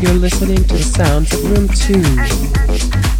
You're listening to the sounds of Room 2.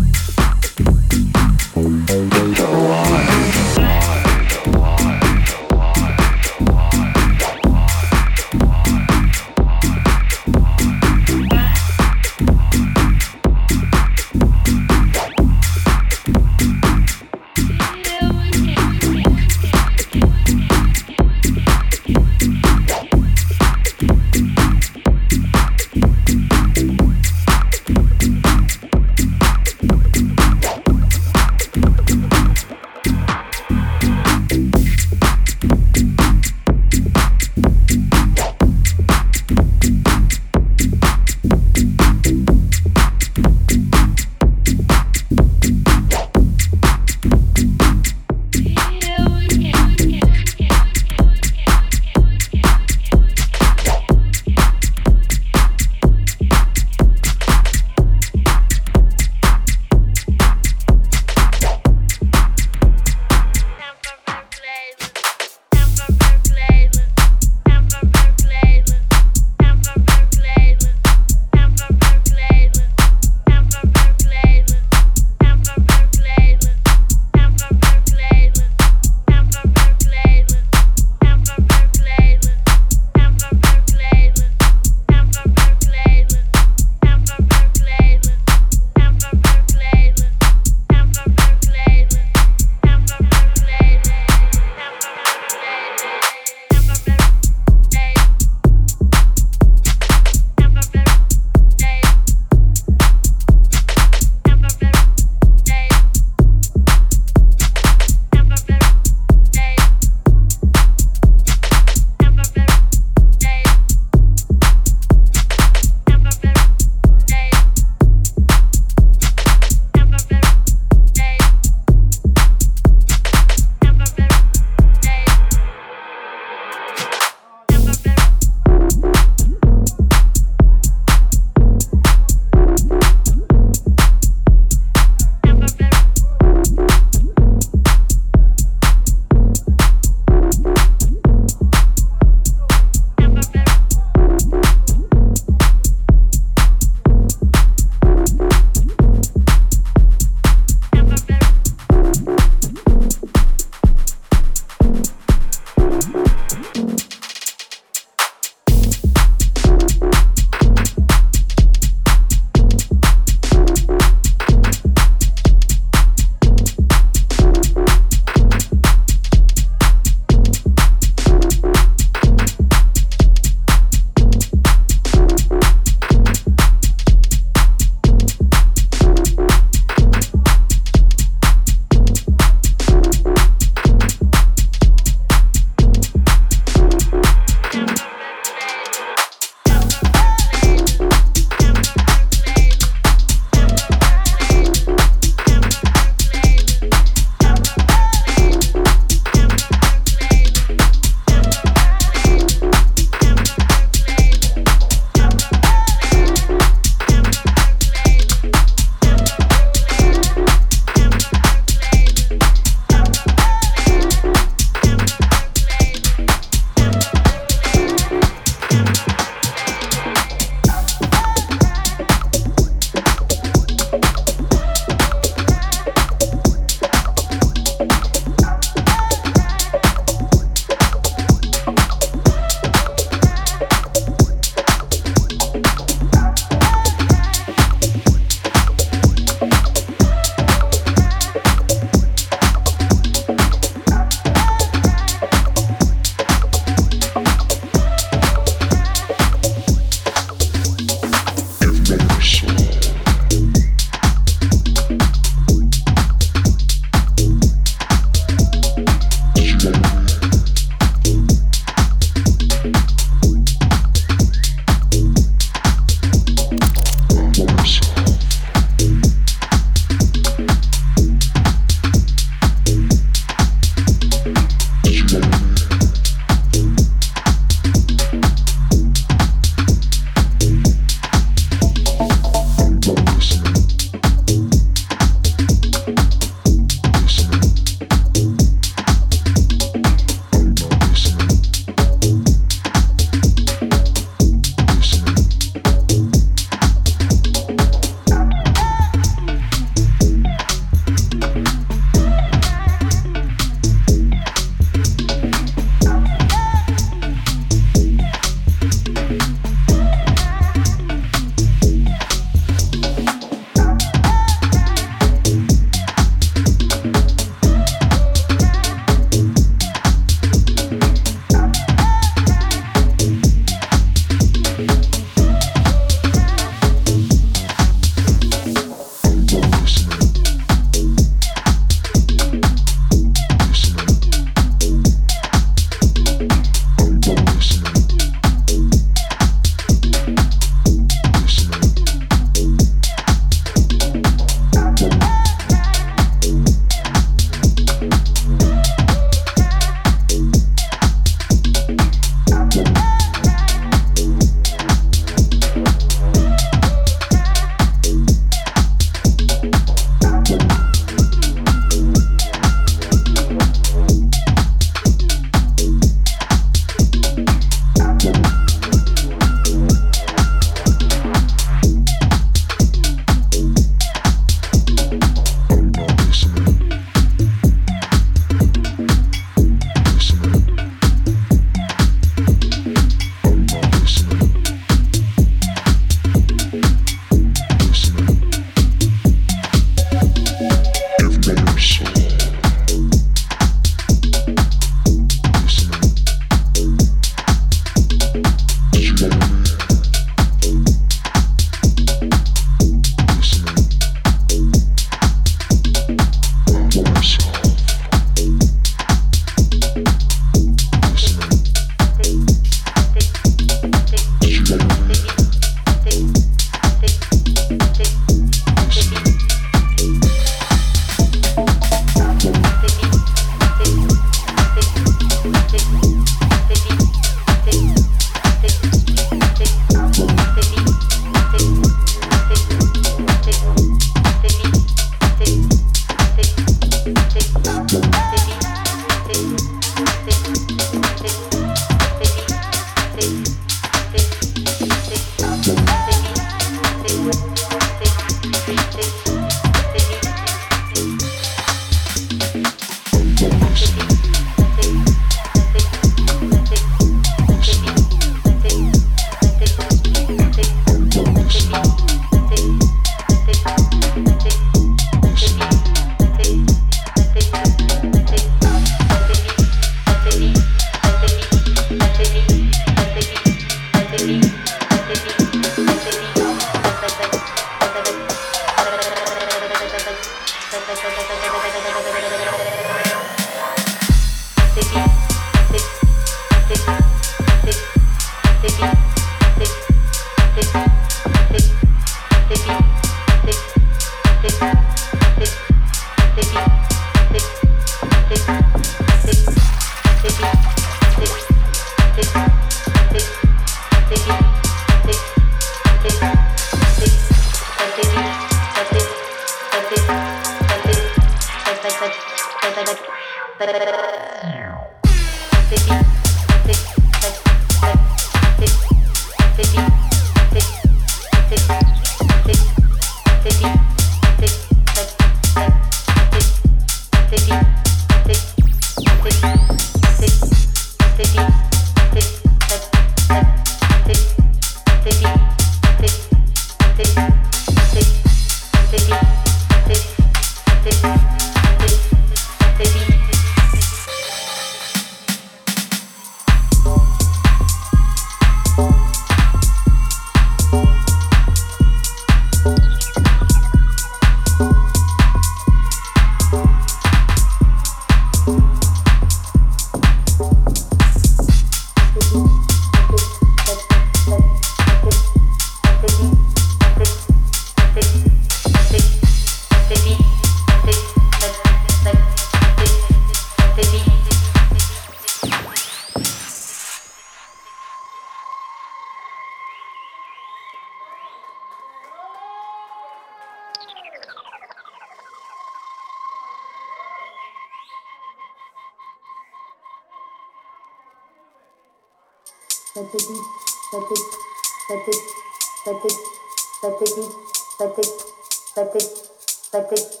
pathétique,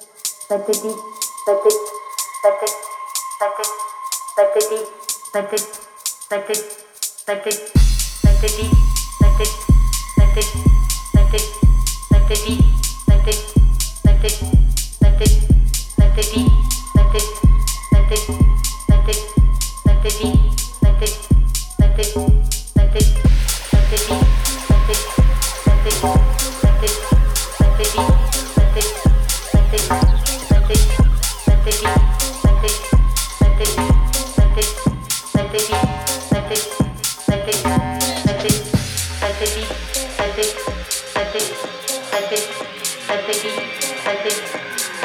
pathétique, pathétique, pathétique, pathétique, pathétique, pathétique, pathétique, pathétique, pathétique, pathétique, pathétique, pathétique, pathétique,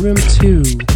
Room 2.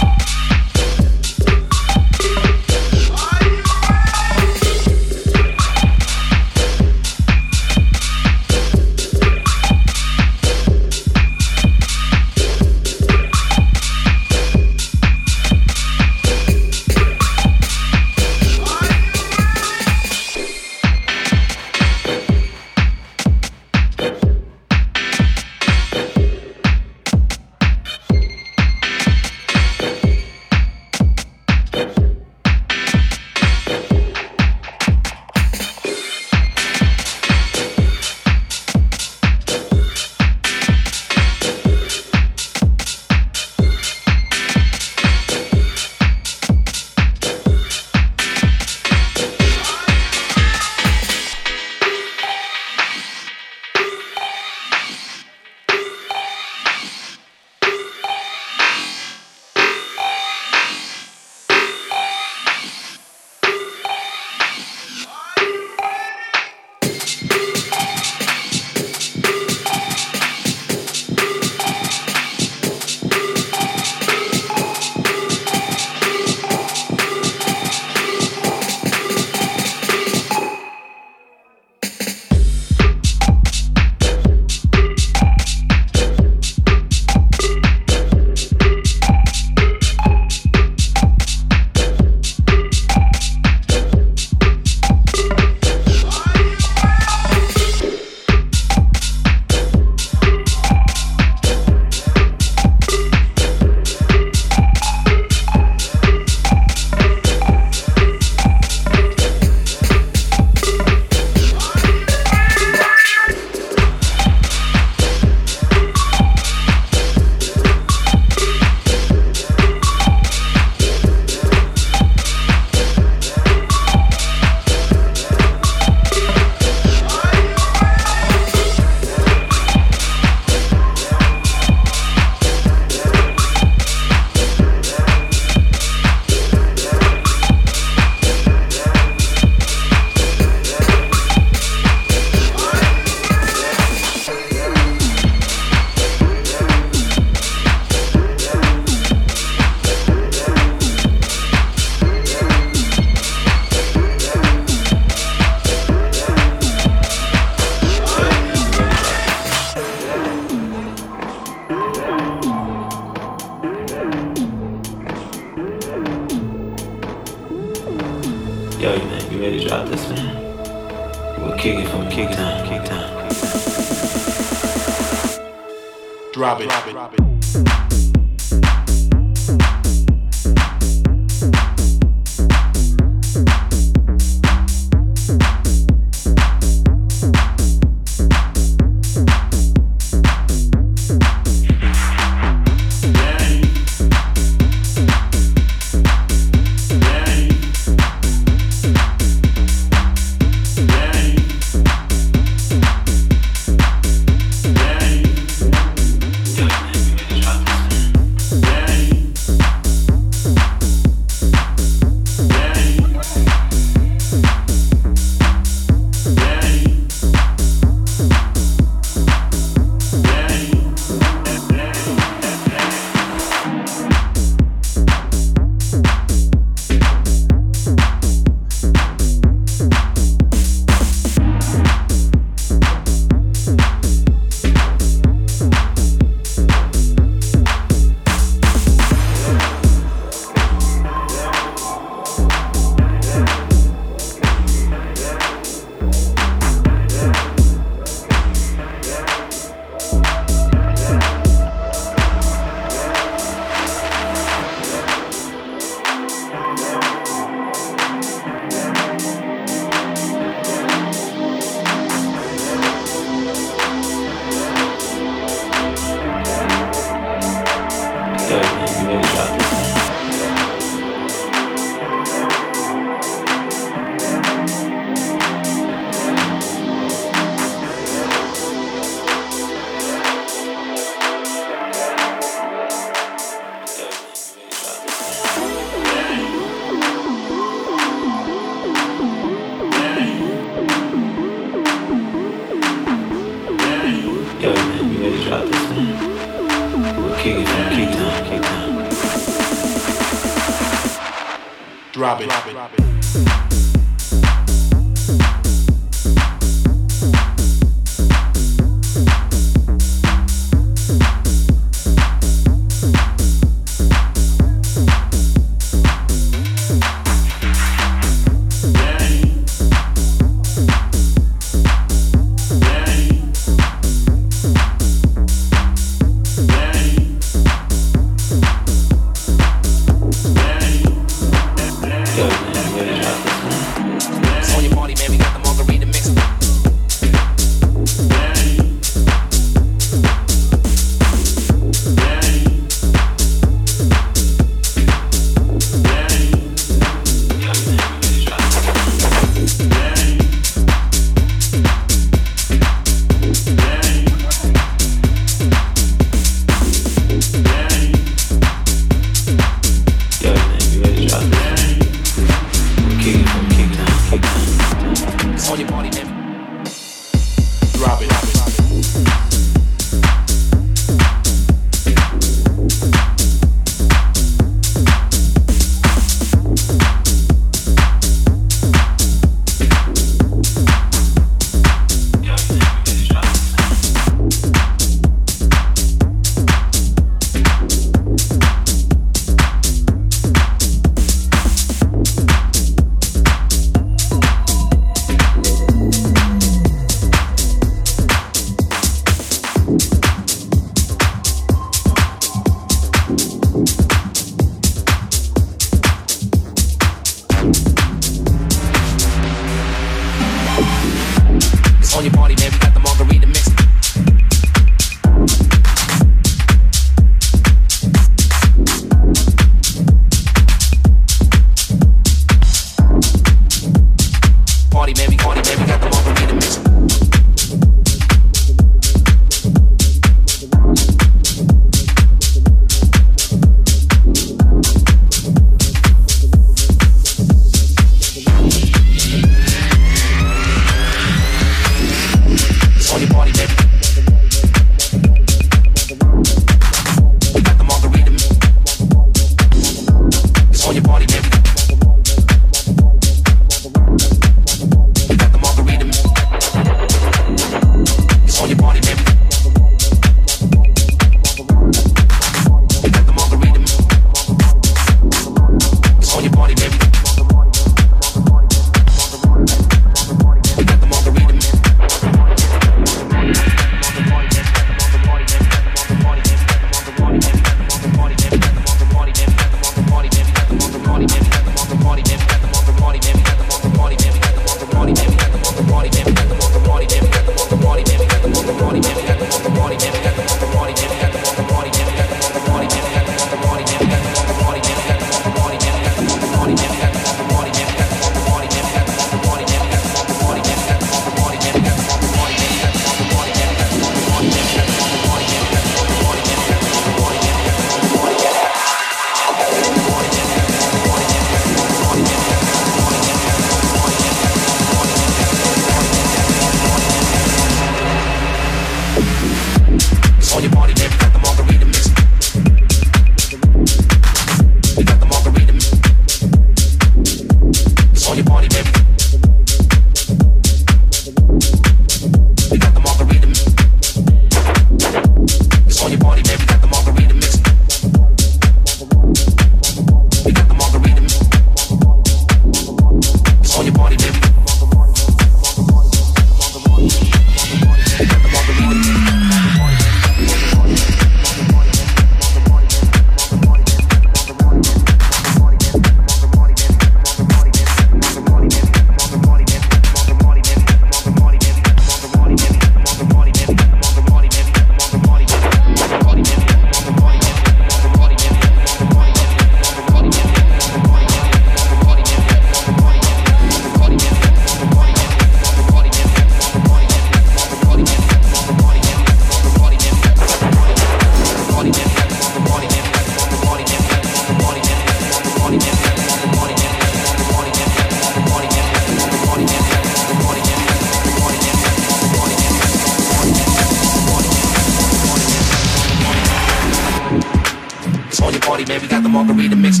We got the margarita mix.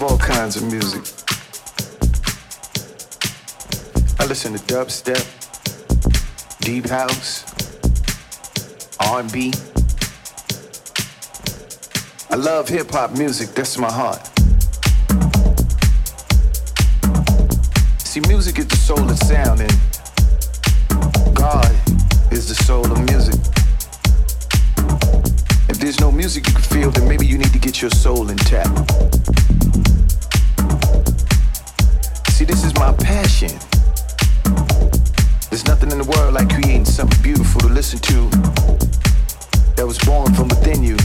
Love all kinds of music. I listen to dubstep, deep house, R&B. I love hip hop music. That's my heart. See, music is the soul of sound, and God is the soul of music. If there's no music you can feel, then maybe you need to get your soul intact. This is my passion. There's nothing in the world like creating something beautiful to listen to that was born from within you.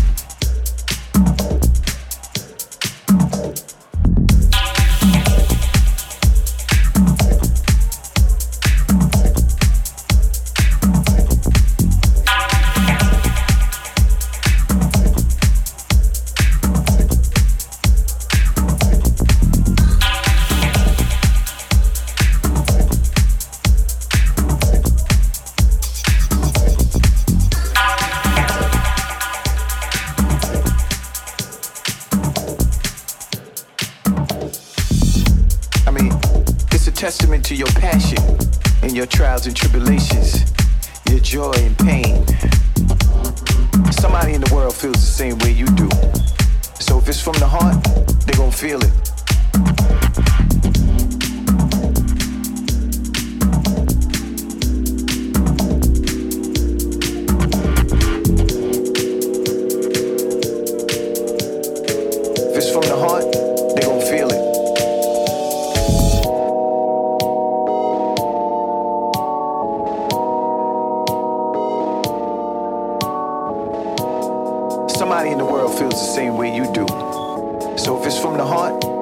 Somebody in the world feels the same way you do. So if it's from the heart,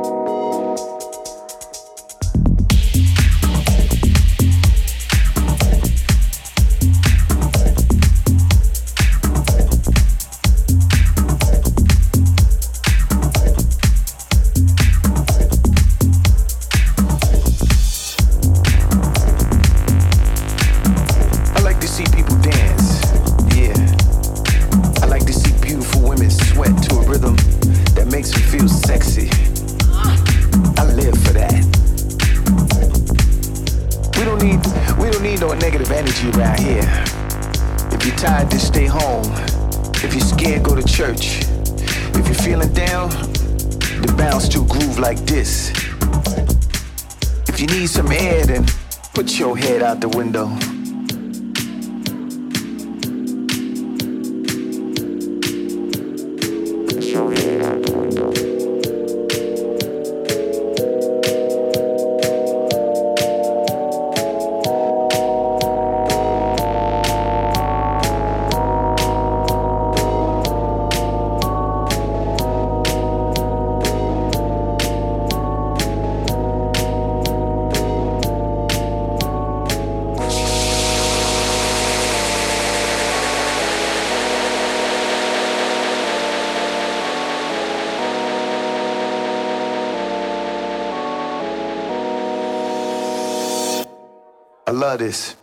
this.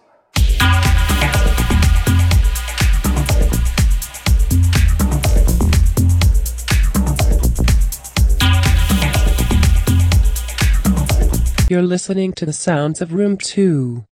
You're listening to the sounds of Room 2.